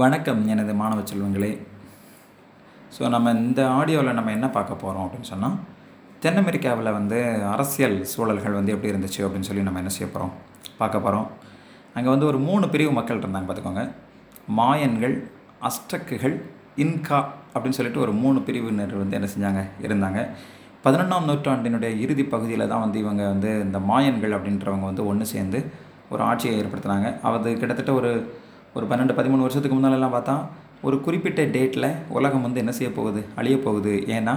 வணக்கம் எனது மாணவ செல்வங்களே. ஸோ நம்ம இந்த ஆடியோவில் நம்ம என்ன பார்க்க போகிறோம் அப்படின்னு சொன்னால் தென் அமெரிக்காவில் வந்து அரசியல் சூழல்கள் வந்து எப்படி இருந்துச்சு அப்படின்னு சொல்லி நம்ம என்ன செய்ய போகிறோம் பார்க்க போகிறோம் அங்கே வந்து ஒரு மூணு பிரிவு மக்கள் இருந்தாங்க பார்த்துக்கோங்க. மாயன்கள் அஸ்டக்குகள் இன்கா அப்படின்னு சொல்லிட்டு ஒரு மூணு பிரிவினர் வந்து என்ன செஞ்சாங்க? இருந்தாங்க. பதினொன்றாம் நூற்றாண்டினுடைய இறுதி பகுதியில் தான் வந்து இவங்க வந்து இந்த மாயன்கள் அப்படின்றவங்க வந்து ஒன்று சேர்ந்து ஒரு ஆட்சியை ஏற்படுத்தினாங்க. அது கிட்டத்தட்ட ஒரு ஒரு பன்னெண்டு பதிமூணு வருஷத்துக்கு முன்னாலெல்லாம் பார்த்தா ஒரு குறிப்பிட்ட டேட்டில் உலகம் வந்து என்ன செய்ய போகுது? அழிய போகுது. ஏன்னா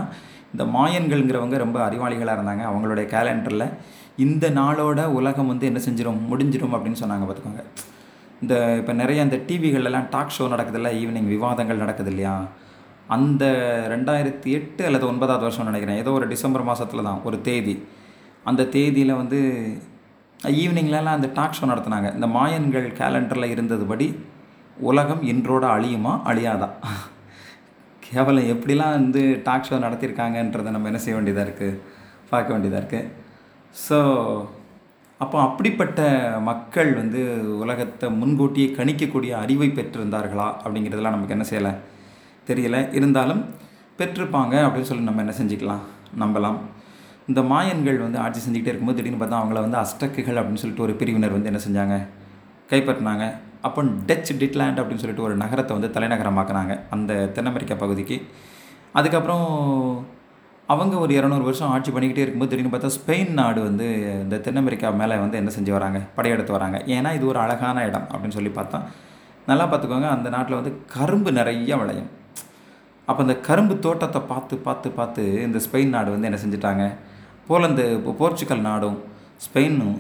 இந்த மாயன்கள்ங்கிறவங்க ரொம்ப அறிவாளிகளாக இருந்தாங்க. அவங்களுடைய கேலண்டரில் இந்த நாளோட உலகம் வந்து என்ன செஞ்சிடும் முடிஞ்சிடும் அப்படின்னு சொன்னாங்க பார்த்துக்கோங்க. இந்த இப்போ நிறைய இந்த டிவிகள்லாம் டாக் ஷோ நடக்குதுல்ல ஈவினிங் விவாதங்கள் நடக்குது இல்லையா? அந்த ரெண்டாயிரத்தி எட்டு அல்லது ஒன்பதாவது வருஷம் நினைக்கிறேன். ஏதோ ஒரு டிசம்பர் மாதத்தில் தான் ஒரு தேதி. அந்த தேதியில் வந்து ஈவினிங்லலாம் அந்த டாக் ஷோ நடத்தினாங்க. இந்த மாயன்கள் கேலண்டரில் இருந்ததுபடி உலகம் இன்றோட அழியுமா? அழியாதா? கேவலம் எப்படிலாம் வந்து டாக் ஷோ நடத்தியிருக்காங்கன்றதை நம்ம என்ன செய்ய வேண்டியதாக இருக்குது பார்க்க வேண்டியதாக இருக்குது ஸோ அப்போ அப்படிப்பட்ட மக்கள் வந்து உலகத்தை முன்கூட்டியே கணிக்கக்கூடிய அறிவை பெற்றிருந்தார்களா? அப்படிங்கிறதெல்லாம் நமக்கு என்ன செய்யலை? தெரியல. இருந்தாலும் பெற்றிருப்பாங்க அப்படின்னு சொல்லி நம்ம என்ன செஞ்சுக்கலாம்? நம்பலாம். இந்த மாயன்கள் வந்து ஆட்சி செஞ்சுக்கிட்டே இருக்கும்போது திடீர்னு பார்த்தா அவங்கள வந்து அஸ்டக்குகள் அப்படின்னு சொல்லிட்டு ஒரு பிரிவினர் வந்து என்ன செஞ்சாங்க? கைப்பற்றினாங்க. அப்போ டச் டிட்லேண்ட் அப்படின்னு சொல்லிட்டு ஒரு நகரத்தை வந்து தலைநகரமாக்குனாங்க அந்த தென் அமெரிக்கா பகுதிக்கு. அதுக்கப்புறம் அவங்க ஒரு இரநூறு வருஷம் ஆட்சி பண்ணிக்கிட்டே இருக்கும்போது திடீர்னு பார்த்தா ஸ்பெயின் நாடு வந்து இந்த தென் அமெரிக்கா மேலே வந்து என்ன செஞ்சு வராங்க? படையெடுத்து வராங்க. ஏன்னா இது ஒரு அழகான இடம் அப்படின்னு சொல்லி பார்த்தா. நல்லா பார்த்துக்கோங்க அந்த நாட்டில் வந்து கரும்பு நிறைய விளையும். அப்போ அந்த கரும்பு தோட்டத்தை பார்த்து பார்த்து பார்த்து இந்த ஸ்பெயின் நாடு வந்து என்ன செஞ்சுட்டாங்க? போலந்து இப்போ போர்ச்சுகல் நாடும் ஸ்பெயினும்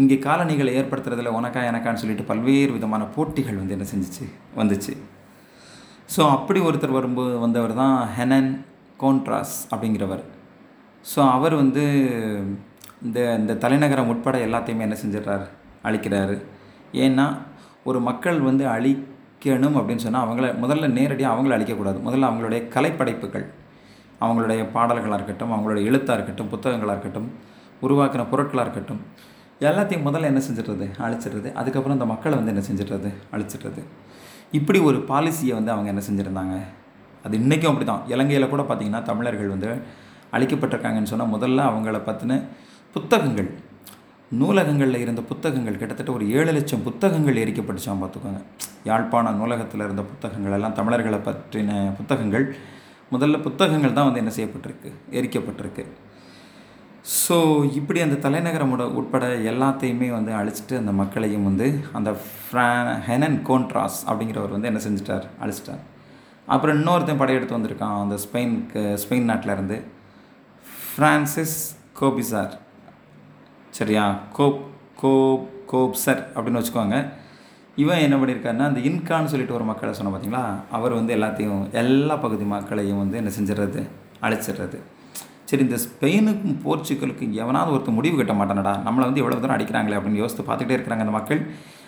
இங்கே காலனிகளை ஏற்படுத்துறதுல உனக்கா எனக்கான்னு சொல்லிட்டு பல்வேறு விதமான போட்டிகள் வந்து என்ன செஞ்சிச்சு? வந்துச்சு. ஸோ அப்படி ஒருத்தர் வரும்போது வந்தவர் தான் ஹெனன் கோன்ட்ராஸ் அப்படிங்கிறவர். ஸோ அவர் வந்து இந்த இந்த தலைநகரம் உட்பட எல்லாத்தையுமே என்ன செஞ்சிடறாரு? அழிக்கிறாரு. ஏன்னா ஒரு மக்கள் வந்து அழிக்கணும் அப்படின்னு சொன்னால் அவங்கள முதல்ல நேரடியாக அவங்கள அழிக்கக்கூடாது. முதல்ல அவங்களுடைய கலைப்படைப்புகள். அவங்களுடைய பாடல்களாக இருக்கட்டும் அவங்களுடைய எழுத்தாக இருக்கட்டும் புத்தகங்களாக இருக்கட்டும் உருவாக்கின பொருட்களாக இருக்கட்டும் எல்லாத்தையும் முதல்ல என்ன செஞ்சிடுறது? அழிச்சிடுறது. அதுக்கப்புறம் அந்த மக்களை வந்து என்ன செஞ்சிடுறது? அழிச்சிடுறது. இப்படி ஒரு பாலிசியை வந்து அவங்க என்ன செஞ்சுருந்தாங்க? அது இன்றைக்கும் அப்படி தான் இலங்கையில் கூட பார்த்திங்கன்னா தமிழர்கள் வந்து அழிக்கப்பட்டிருக்காங்கன்னு சொன்னால் முதல்ல அவங்கள பற்றின புத்தகங்கள் நூலகங்களில் இருந்த புத்தகங்கள் கிட்டத்தட்ட ஒரு ஏழு லட்சம் புத்தகங்கள் எரிக்கப்பட்டுச்சான் பார்த்துக்கோங்க யாழ்ப்பாண நூலகத்தில் இருந்த புத்தகங்கள் எல்லாம் தமிழர்களை பற்றின புத்தகங்கள். முதல்ல புத்தகங்கள் தான் வந்து என்ன செய்யப்பட்டிருக்கு? எரிக்கப்பட்டிருக்கு. ஸோ இப்படி அந்த தலைநகரம் உட்பட எல்லாத்தையுமே வந்து அழிச்சிட்டு அந்த மக்களையும் வந்து அந்த ஃப்ரா ஹெனன் கோன்ட்ராஸ் அப்படிங்கிறவர் வந்து என்ன செஞ்சிட்டார்? அழிச்சிட்டார். அப்புறம் இன்னொருத்தன் படையெடுத்து வந்திருக்கான். அந்த ஸ்பெயினுக்கு ஸ்பெயின் நாட்டிலேருந்து. ஃப்ரான்சிஸ் கோபிசார் சரியா? கோப் கோப் கோப்சர் அப்படின்னு வச்சுக்கோங்க. இவன் என்ன பண்ணியிருக்காருன்னா அந்த இன்கான்னு சொல்லிட்டு ஒரு மக்களை சொன்ன பார்த்தீங்களா அவர் வந்து எல்லாத்தையும் எல்லா பகுதி மக்களையும் வந்து என்ன செஞ்சிடுறது அழைச்சிடுறது சரி இந்த ஸ்பெயினுக்கும் போர்ச்சுகலுக்கும் எவனாவது ஒருத்தர் முடிவு கட்ட மாட்டானடா? நம்மளை வந்து எவ்வளோ தூரம் அடிக்கிறாங்களே அப்படின்னு யோசித்து பார்த்துக்கிட்டே இருக்கிறாங்க அந்த மக்கள்.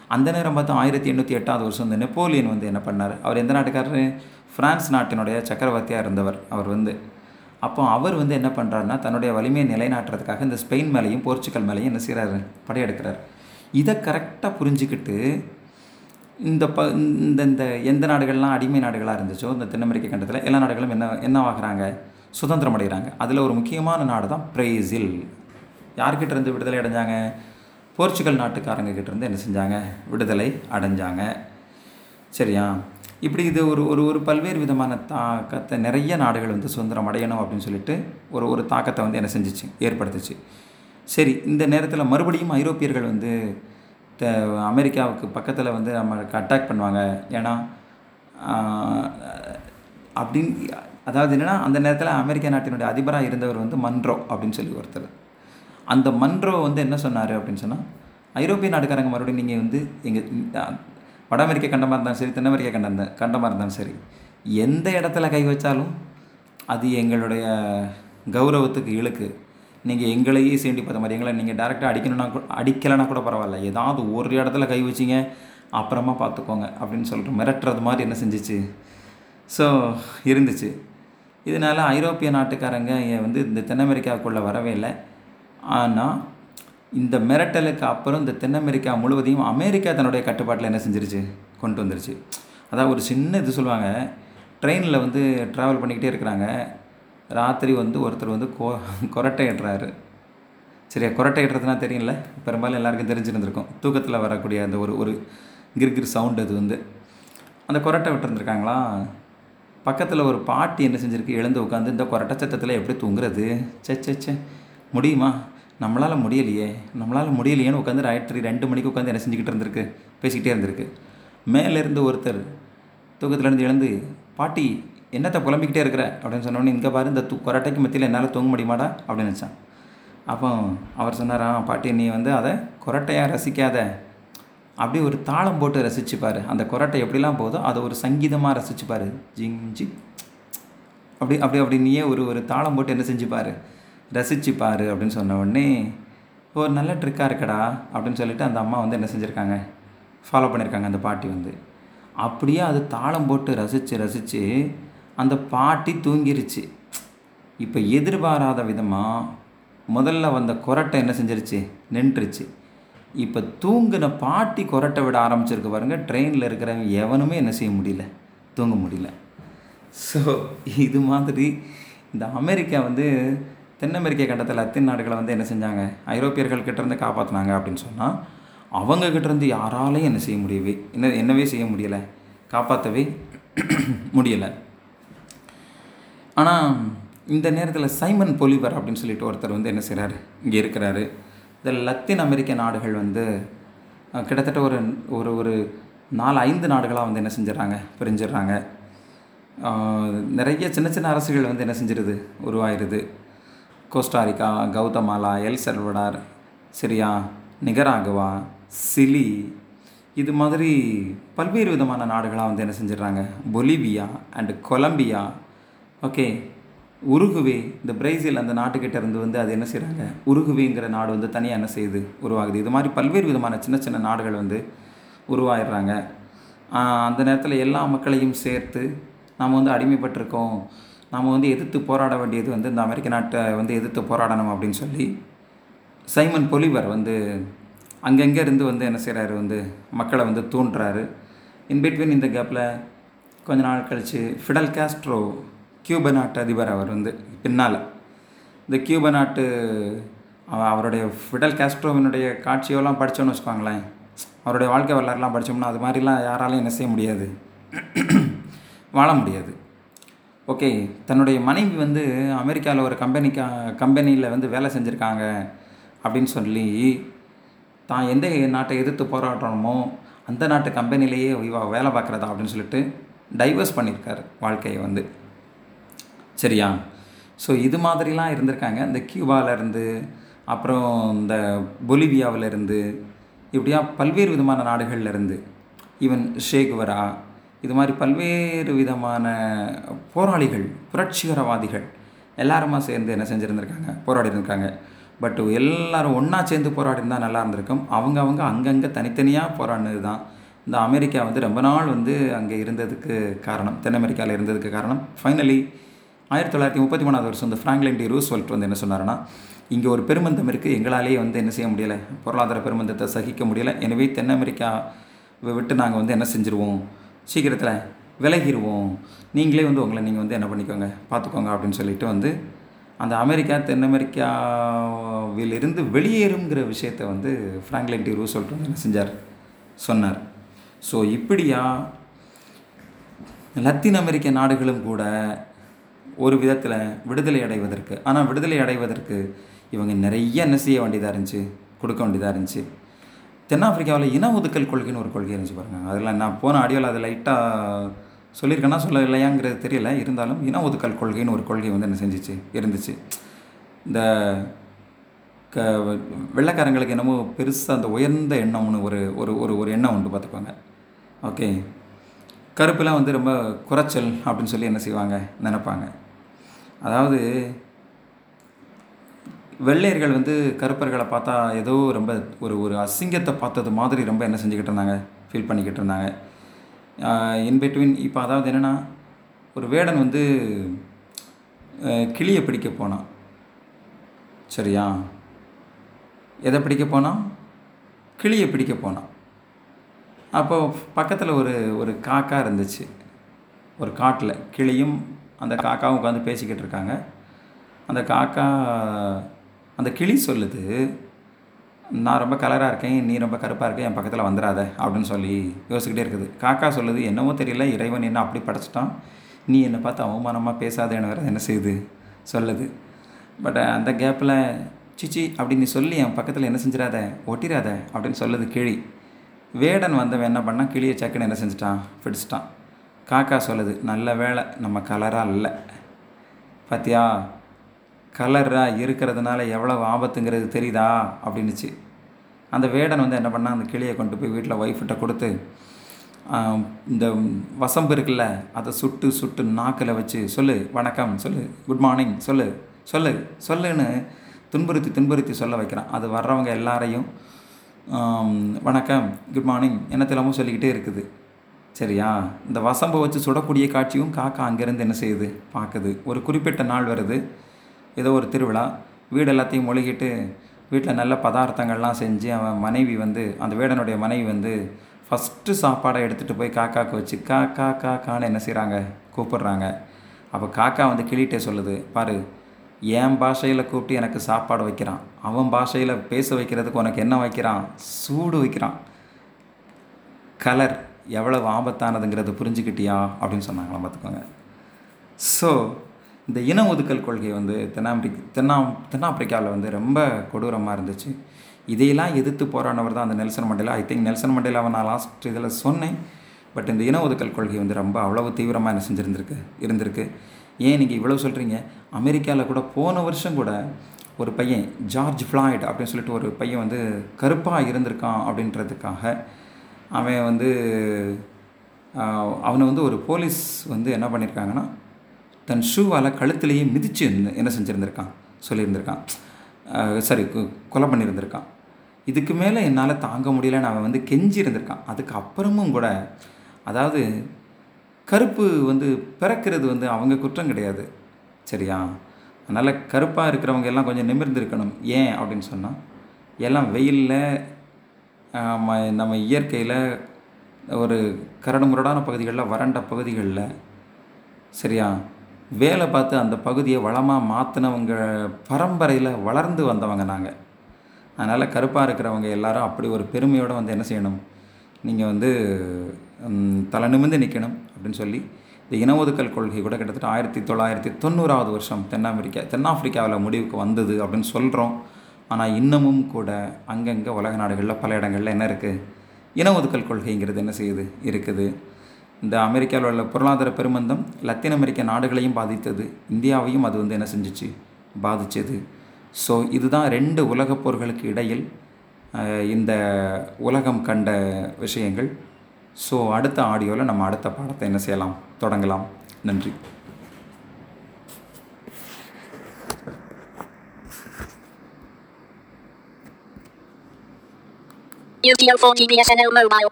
அந்த நேரம் பார்த்தா ஆயிரத்தி எண்ணூற்றி எட்டாவது வருஷம் இந்த நெப்போலியன் வந்து என்ன பண்ணார்? அவர் எந்த நாட்டுக்காரரு? ஃப்ரான்ஸ் நாட்டினுடைய சக்கரவர்த்தியாக இருந்தவர் அவர் வந்து. அப்போ அவர் வந்து என்ன பண்ணுறாருன்னா தன்னுடைய வலிமையை நிலைநாட்டுறதுக்காக இந்த ஸ்பெயின் மேலேயும் போர்ச்சுகல் மேலேயும் என்ன செய்கிறாரு படையெடுக்கிறார். இதை கரெக்டாக புரிஞ்சுக்கிட்டு இந்த ப இந்த இந்த எந்த நாடுகள்லாம் அடிமை நாடுகளாக இருந்துச்சோ இந்த தென் அமெரிக்க கண்டத்தில் எல்லா நாடுகளும் என்ன என்னவாகிறாங்க? சுதந்திரம் அடைகிறாங்க அதில் ஒரு முக்கியமான நாடு தான் பிரேசில். யார்கிட்ட இருந்து விடுதலை அடைஞ்சாங்க? போர்ச்சுகல் நாட்டுக்காரங்க கிட்டேருந்து என்ன செஞ்சாங்க? விடுதலை அடைஞ்சாங்க. சரியா? இப்படி இது ஒரு ஒரு ஒரு பல்வேறு விதமான தாக்கத்தை நிறைய நாடுகள் வந்து சுதந்திரம் அடையணும் அப்படின்னு சொல்லிட்டு ஒரு ஒரு தாக்கத்தை வந்து என்ன செஞ்சிச்சு? ஏற்படுத்துச்சு. சரி இந்த நேரத்தில் மறுபடியும் ஐரோப்பியர்கள் வந்து த அமெரிக்காவுக்கு பக்கத்தில் வந்து நம்மளுக்கு அட்டாக் பண்ணுவாங்க. ஏன்னா அப்படின்னு அதாவது என்னென்னா அந்த நேரத்தில் அமெரிக்க நாட்டினுடைய அதிபராக இருந்தவர் வந்து மன்றோ அப்படின்னு சொல்லி ஒருத்தர். அந்த மன்றோ வந்து என்ன சொன்னார் அப்படின்னு சொன்னால் ஐரோப்பிய நாட்டுக்காரங்க மறுபடியும் நீங்கள் வந்து எங்கள் வட அமெரிக்க கண்டமாக இருந்தாலும் சரி தென் அமெரிக்க கண்ட கண்டமாக இருந்தாலும் சரி எந்த இடத்துல கை வச்சாலும் அது எங்களுடைய கௌரவத்துக்கு இழுக்கு. நீங்கள் எங்களையே சீண்டி பார்த்த மாதிரி எங்களை நீங்கள் டேரெக்டாக அடிக்கணும்னா அடிக்கலைன்னா கூட பரவாயில்ல. ஏதாவது ஒரு இடத்துல கை வச்சிங்க அப்புறமா பார்த்துக்கோங்க அப்படின்னு சொல்லிட்டு மிரட்டுறது மாதிரி என்ன செஞ்சிச்சு? ஸோ இருந்துச்சு. இதனால் ஐரோப்பிய நாட்டுக்காரங்க வந்து இந்த தென் அமெரிக்காவுக்குள்ளே வரவே இல்லை. ஆனால் இந்த மிரட்டலுக்கு அப்புறம் இந்த தென் அமெரிக்கா முழுவதையும் அமெரிக்கா தன்னுடைய கட்டுப்பாட்டில் என்ன செஞ்சிருச்சு? கொண்டு வந்துருச்சு. அதான் ஒரு சின்ன இது சொல்லுவாங்க ட்ரெயினில் வந்து ட்ராவல் பண்ணிக்கிட்டே இருக்கிறாங்க. ராத்திரி வந்து ஒருத்தர் வந்து கொ கொரட்டை இடுறாரு சரியா கொரட்டை இடுறதுனா தெரியல பெரும்பாலும் எல்லாருக்கும் தெரிஞ்சிருந்துருக்கும். தூக்கத்தில் வரக்கூடிய அந்த ஒரு ஒரு கிர்கிர் சவுண்டு அது வந்து. அந்த கொரட்டை விட்டுருந்துருக்காங்களா? பக்கத்தில் ஒரு பாட்டி என்ன செஞ்சுருக்கு? எழுந்து உட்காந்து இந்த கொரட்டை சத்தத்தில் எப்படி தூங்குறது? சே சே சே முடியுமா? நம்மளால் முடியலையே. நம்மளால் முடியலையேன்னு உட்காந்து ராத்திரி ரெண்டு மணிக்கு உட்காந்து என்ன செஞ்சுக்கிட்டு இருந்திருக்கு? பேசிக்கிட்டே இருந்திருக்கு. மேலேருந்து ஒருத்தர் தூக்கத்துலேருந்து எழுந்து பாட்டி என்னத்தை புலம்பிக்கிட்டே இருக்கிற? அப்படின்னு சொன்னோன்னே இங்கே பாரு இந்த து கொரட்டைக்கு மத்தியில் என்னால் தூங்க முடியுமாடா? அப்படின்னு நினச்சான். அப்போ அவர் சொன்னாராம் பாட்டி நீ வந்து அதை கொரட்டையாக ரசிக்காத. அப்படி ஒரு தாளம் போட்டு ரசிச்சுப்பார் அந்த கொரட்டை எப்படிலாம் போதோ அதை ஒரு சங்கீதமாக ரசிச்சுப்பார் ஜிங் ஜி அப்படி அப்படி அப்படி நீயே ஒரு ஒரு தாளம் போட்டு என்ன செஞ்சுப்பார் ரசிச்சுப்பார் அப்படின்னு சொன்ன உடனே ஒரு நல்ல ட்ரிக்காக இருக்கடா அப்படின்னு சொல்லிட்டு அந்த அம்மா வந்து என்ன செஞ்சுருக்காங்க? ஃபாலோ பண்ணியிருக்காங்க அந்த பாட்டி வந்து. அப்படியே அது தாளம் போட்டு ரசித்து ரசித்து அந்த பாட்டி தூங்கிருச்சு. இப்போ எதிர்பாராத விதமாக முதல்ல வந்த கொரட்டை என்ன செஞ்சிருச்சு? நின்றுச்சு. இப்போ தூங்கின பாட்டி கொரட்டை விட ஆரம்பிச்சிருக்கு பாருங்க. ட்ரெயினில் இருக்கிறவங்க எவனுமே என்ன செய்ய முடியல. தூங்க முடியல. ஸோ இது மாதிரி இந்த அமெரிக்கா வந்து தென் அமெரிக்க கண்டத்தில் அத்தின் நாடுகளை வந்து என்ன செஞ்சாங்க? ஐரோப்பியர்கள் கிட்டேருந்து காப்பாற்றினாங்க அப்படின்னு சொன்னால் அவங்க கிட்டேருந்து யாராலையும் என்ன செய்ய முடியவே என்ன என்னவே செய்ய முடியலை. காப்பாற்றவே முடியலை. ஆனால் இந்த நேரத்தில் சைமன் பொலிவர் அப்படின்னு சொல்லிட்டு ஒருத்தர் வந்து என்ன செய்கிறாரு இங்கே இருக்கிறாரு. இந்த லத்தீன் அமெரிக்க நாடுகள் வந்து கிட்டத்தட்ட ஒரு ஒரு ஒரு நாலு ஐந்து நாடுகளாக வந்து என்ன செஞ்சிடறாங்க? பிரிஞ்சிடுறாங்க. நிறைய சின்ன சின்ன அரசுகள் வந்து என்ன செஞ்சிருது? உருவாயிருது. Costa Rica Guatemala El Salvador Syria Nicaragua Chile இது மாதிரி பல்வேறு விதமான நாடுகளாக வந்து என்ன செஞ்சிடறாங்க? Bolivia and Colombia okay. Uruguay இந்த பிரேசில் அந்த நாட்டுக்கிட்ட இருந்து வந்து அது என்ன செய்கிறாங்க உருகுவேங்கிற நாடு வந்து தனியாக என்ன செய்யுது? உருவாகுது. இது மாதிரி பல்வேறு விதமான சின்ன சின்ன நாடுகள் வந்து உருவாயிடுறாங்க. அந்த நேரத்தில் எல்லா மக்களையும் சேர்த்து நாம் வந்து அடிமைப்பட்டிருக்கோம். நாம் வந்து எதிர்த்து போராட வேண்டியது வந்து இந்த அமெரிக்க நாட்டை வந்து எதிர்த்து போராடணும் அப்படின்னு சொல்லி சைமன் பொலிவர் வந்து அங்கங்கே இருந்து வந்து என்ன செய்கிறாரு வந்து மக்களை வந்து தூண்டுறாரு. இன் பிட்வீன் இந்த கேப்பில் கொஞ்ச நாள் கழித்து ஃபிடல் காஸ்ட்ரோ கியூப நாட்டு அதிபர் அவர் வந்து பின்னால். இந்த கியூப நாட்டு அவ- அவருடைய ஃபிடல் கேஸ்ட்ரோவினுடைய காட்சியெல்லாம் படித்தோன்னு வச்சுக்கோங்களேன். அவருடைய வாழ்க்கை வரலாறுலாம் படித்தோம்னா அது மாதிரிலாம் யாராலையும் என்ன செய்ய முடியாது. வாழ முடியாது. ஓகே தன்னுடைய மனைவி வந்து அமெரிக்காவில் ஒரு கம்பெனிக்கா கம்பெனியில் வந்து வேலை செஞ்சுருக்காங்க அப்படின்னு சொல்லி தான் எந்த நாட்டை எதிர்த்து போராடுறோமோ அந்த நாட்டு கம்பெனிலேயே வேலை பார்க்குறதா அப்படின்னு சொல்லிட்டு டைவர்ஸ் பண்ணியிருக்காரு வாழ்க்கையை வந்து. சரியா? ஸோ இது மாதிரிலாம் இருந்திருக்காங்க. இந்த கியூபாவிலேருந்து அப்புறம் இந்த பொலிவியாவிலேருந்து இப்படியா பல்வேறு விதமான நாடுகள்ல இருந்து ஈவன் ஷேகுவரா இது மாதிரி பல்வேறு விதமான போராளிகள் புரட்சிகரவாதிகள் எல்லாருமா சேர்ந்து என்ன செஞ்சுருந்துருக்காங்க? போராடி இருந்திருக்காங்க பட் எல்லாரும் ஒன்றா சேர்ந்து போராடி இருந்தால் நல்லா இருந்திருக்கும். அவங்க அவங்க அங்கங்கே தனித்தனியாக போராடினது தான் இந்த அமெரிக்கா வந்து ரொம்ப நாள் வந்து அங்கே இருந்ததுக்கு காரணம். தென் அமெரிக்காவில் இருந்ததுக்கு காரணம். ஃபைனலி ஆயிரத்தி தொள்ளாயிரத்தி முப்பத்தி மூணாவது வருஷம் இந்த ஃப்ராங்க்லின் டி ரூஸ்வெல்ட் வந்து என்ன சொன்னாருன்னா இங்கே ஒரு பெருமந்தம் இருக்குது எங்களாலேயே வந்து என்ன செய்ய முடியலை பொருளாதார பெருமந்தத்தை சகிக்க முடியலை எனவே தென் அமெரிக்கா விட்டு நாங்கள் வந்து என்ன செஞ்சுருவோம்? சீக்கிரத்தில் விலகிடுவோம் நீங்களே வந்து உங்களை நீங்கள் வந்து என்ன பண்ணிக்கோங்க பார்த்துக்கோங்க அப்படின்னு சொல்லிட்டு வந்து அந்த அமெரிக்கா தென் அமெரிக்காவிலிருந்து வெளியேறுங்கிற விஷயத்தை வந்து ஃப்ராங்க்லின் டி ரூஸ்வெல்ட் வந்து என்ன செஞ்சார்? சொன்னார். ஸோ இப்படியா லத்தீன் அமெரிக்க நாடுகளும் கூட ஒரு விதத்தில் விடுதலை அடைவதற்கு. ஆனால் விடுதலை அடைவதற்கு இவங்க நிறைய என்ன செய்ய வேண்டியதாக இருந்துச்சு கொடுக்க வேண்டியதாக இருந்துச்சு. தென்னாப்பிரிக்காவில் இன ஒதுக்கல் கொள்கைன்னு ஒரு கொள்கை இருந்துச்சு பாருங்கள் அதில் நான் போன ஆடியோவில் அதை லைட்டாக சொல்லியிருக்கேன்னா சொல்ல இல்லையாங்கிறது தெரியல. இருந்தாலும் இன ஒதுக்கல் கொள்கைன்னு ஒரு கொள்கை வந்து என்ன செஞ்சிச்சு? இருந்துச்சு. இந்த க வெள்ளைக்காரங்களுக்கு என்னமோ பெருசாக அந்த உயர்ந்த எண்ணம்னு ஒரு ஒரு ஒரு ஒரு எண்ணம் உண்டு பார்த்துப்பாங்க ஓகே கருப்பெல்லாம் வந்து ரொம்ப குறைச்சல் அப்படின்னு சொல்லி என்ன செய்வாங்க? நினைப்பாங்க. அதாவது வெள்ளையர்கள் வந்து கருப்பர்களை பார்த்தா ஏதோ ரொம்ப ஒரு ஒரு அசிங்கத்தை பார்த்தது மாதிரி ரொம்ப என்ன செஞ்சுக்கிட்டு இருந்தாங்க ஃபீல் பண்ணிக்கிட்டு இருந்தாங்க. இன்பிட்வீன் இப்போ அதாவது என்னென்னா ஒரு வேடன் வந்து கிளியை பிடிக்க போனான். சரியா? எதை பிடிக்க போனான்? கிளியை பிடிக்க போனான். அப்போ பக்கத்தில் ஒரு ஒரு காக்கா இருந்துச்சு. ஒரு காட்டில் கிளியும் அந்த காக்காவும் உட்காந்து பேசிக்கிட்டு இருக்காங்க. அந்த காக்கா அந்த கிளி சொல்லுது நான் ரொம்ப கலராக இருக்கேன் நீ ரொம்ப கருப்பாக இருக்க என் பக்கத்தில் வந்துடாத அப்படின்னு சொல்லி யோசிக்கிட்டே இருக்குது. காக்கா சொல்லுது என்னவோ தெரியல இறைவன் என்ன அப்படி படைச்சிட்டான்? நீ என்னை பார்த்து அவமானமாக பேசாதேன்னு வேறு என்ன செய்யுது? சொல்லுது. பட் அந்த கேப்பில் சிச்சி அப்படி நீ சொல்லி என் பக்கத்தில் என்ன செஞ்சிடாத ஒட்டிடாத அப்படின்னு சொல்லுது கிளி. வேடன் வந்தவன் என்ன பண்ணால் கிளியை சக்குன்னு என்ன செஞ்சிட்டான்? பிடிச்சிட்டான். காக்கா சொல்லுது நல்ல வேலை நம்ம கலராக இல்லை பார்த்தியா கலராக இருக்கிறதுனால எவ்வளோ ஆபத்துங்கிறது தெரியுதா? அப்படின்னுச்சு. அந்த வேடன் வந்து என்ன பண்ணால் அந்த கிளியை கொண்டு போய் வீட்டில் ஒய்ஃப்கிட்ட கொடுத்து இந்த வசம்பு இருக்குல்ல அதை சுட்டு சுட்டு நாக்கில் வச்சு சொல்லு வணக்கம் சொல்லு குட் மார்னிங் சொல்லு சொல்லு சொல்லுன்னு துன்புறுத்தி துன்புறுத்தி சொல்ல வைக்கிறான். அது வர்றவங்க எல்லாரையும் வணக்கம் குட் மார்னிங் என்னத்திலமும் சொல்லிக்கிட்டே இருக்குது. சரியா? இந்த வசம்பை வச்சு சுடக்கூடிய காட்சியும் காக்கா அங்கேருந்து என்ன செய்யுது? பார்க்குது. ஒரு குறிப்பிட்ட நாள் வருது. ஏதோ ஒரு திருவிழா. வீடு எல்லாத்தையும் மொழிகிட்டு வீட்டில் நல்ல பதார்த்தங்கள்லாம் செஞ்சு அவன் மனைவி வந்து அந்த வேடனுடைய மனைவி வந்து ஃபஸ்ட்டு சாப்பாடை எடுத்துகிட்டு போய் காக்காவுக்கு வச்சு கா கா கா கான்னு என்ன செய்கிறாங்க கூப்பிடுறாங்க. அப்போ காக்கா வந்து கிளிகிட்டே சொல்லுது. பாரு என் பாஷையில் கூப்பிட்டு எனக்கு சாப்பாடு வைக்கிறான். அவன் பாஷையில் பேச வைக்கிறதுக்கு உனக்கு என்ன வைக்கிறான்? சூடு வைக்கிறான். கலர் எவ்வளவு ஆபத்தானதுங்கிறத புரிஞ்சுக்கிட்டியா அப்படின்னு சொன்னாங்களாம் பார்த்துக்கோங்க. ஸோ இந்த இன ஒதுக்கல் கொள்கை வந்து தென்னாப்பிரிக்க தென்னா தென்னாப்பிரிக்காவில் வந்து ரொம்ப கொடூரமாக இருந்துச்சு. இதையெல்லாம் எதிர்த்து போராடினவர் தான் அந்த Nelson Mandela. I think Nelson மண்டேலாவை நான் லாஸ்ட் இதில் சொன்னேன். பட் இந்த இன ஒதுக்கல் கொள்கை வந்து ரொம்ப அவ்வளவு தீவிரமாக என்ன செஞ்சுருந்துருக்கு இருந்திருக்கு. ஏன் நீங்கள் இவ்வளோ சொல்கிறீங்க அமெரிக்காவில் கூட போன வருஷம் கூட ஒரு பையன் ஜார்ஜ் ஃப்ளாய்ட் அப்படின்னு சொல்லிட்டு ஒரு பையன் வந்து கருப்பாக இருந்திருக்கான் அப்படின்றதுக்காக அவன் வந்து அவனை வந்து ஒரு போலீஸ் வந்து என்ன பண்ணியிருக்காங்கன்னா தன் ஷூவால் கழுத்துலேயே மிதித்து என்ன செஞ்சுருந்துருக்கான் சொல்லியிருந்திருக்கான். சாரி சரி கு- கொலை பண்ணியிருந்திருக்கான் இதுக்கு மேலே என்னால் தாங்க முடியலன்னு அவன் வந்து கெஞ்சி இருந்திருக்கான் கூட அதாவது கருப்பு வந்து பிறக்கிறது வந்து அவங்க குற்றம் கிடையாது சரியா? அதனால் கருப்பாக இருக்கிறவங்க எல்லாம் கொஞ்சம் நிமிர்ந்து இருக்கணும் ஏன்? அப்படின்னு சொன்னால் எல்லாம் வெயிலில் நம்ம இயற்கையில் ஒரு கரடு முரடான பகுதிகளில் வறண்ட பகுதிகளில் சரியா? வேலை பார்த்து அந்த பகுதியை வளமாக மாற்றினவங்க பரம்பரையில் வளர்ந்து வந்தவங்க நாங்கள் அதனால் கருப்பாக இருக்கிறவங்க எல்லாரும் அப்படி ஒரு பெருமையோடு வந்து என்ன செய்யணும்? நீங்கள் வந்து தலை நிமிந்து நிற்கணும் அப்படின்னு சொல்லி இந்த இன ஒதுக்கல் கொள்கை கூட கிட்டத்தட்ட ஆயிரத்தி தொள்ளாயிரத்தி தொண்ணூறாவது வருஷம் தென்னாமெரிக்கா தென்னாப்பிரிக்காவில் முடிவுக்கு வந்தது அப்படின்னு சொல்கிறோம் ஆனால் இன்னமும் கூட அங்கங்கே உலக நாடுகளில் பல இடங்களில் என்ன இருக்குது இன ஒதுக்கல் கொள்கைங்கிறது என்ன செய்யுது? இருக்குது. இந்த அமெரிக்காவில் உள்ள பொருளாதார பெருமந்தம் லத்தீன் அமெரிக்க நாடுகளையும் பாதித்தது. இந்தியாவையும் அது வந்து என்ன செஞ்சுச்சு? பாதித்தது ஸோ இதுதான் ரெண்டு உலகப் போர்களுக்கு இடையில் இந்த உலகம் கண்ட விஷயங்கள். ஸோ அடுத்த ஆடியோவில் நம்ம அடுத்த பாடத்தை என்ன செய்யலாம்? தொடங்கலாம். நன்றி. UTO 4 GBSNL mobile.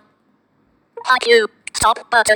IQ. Stop button.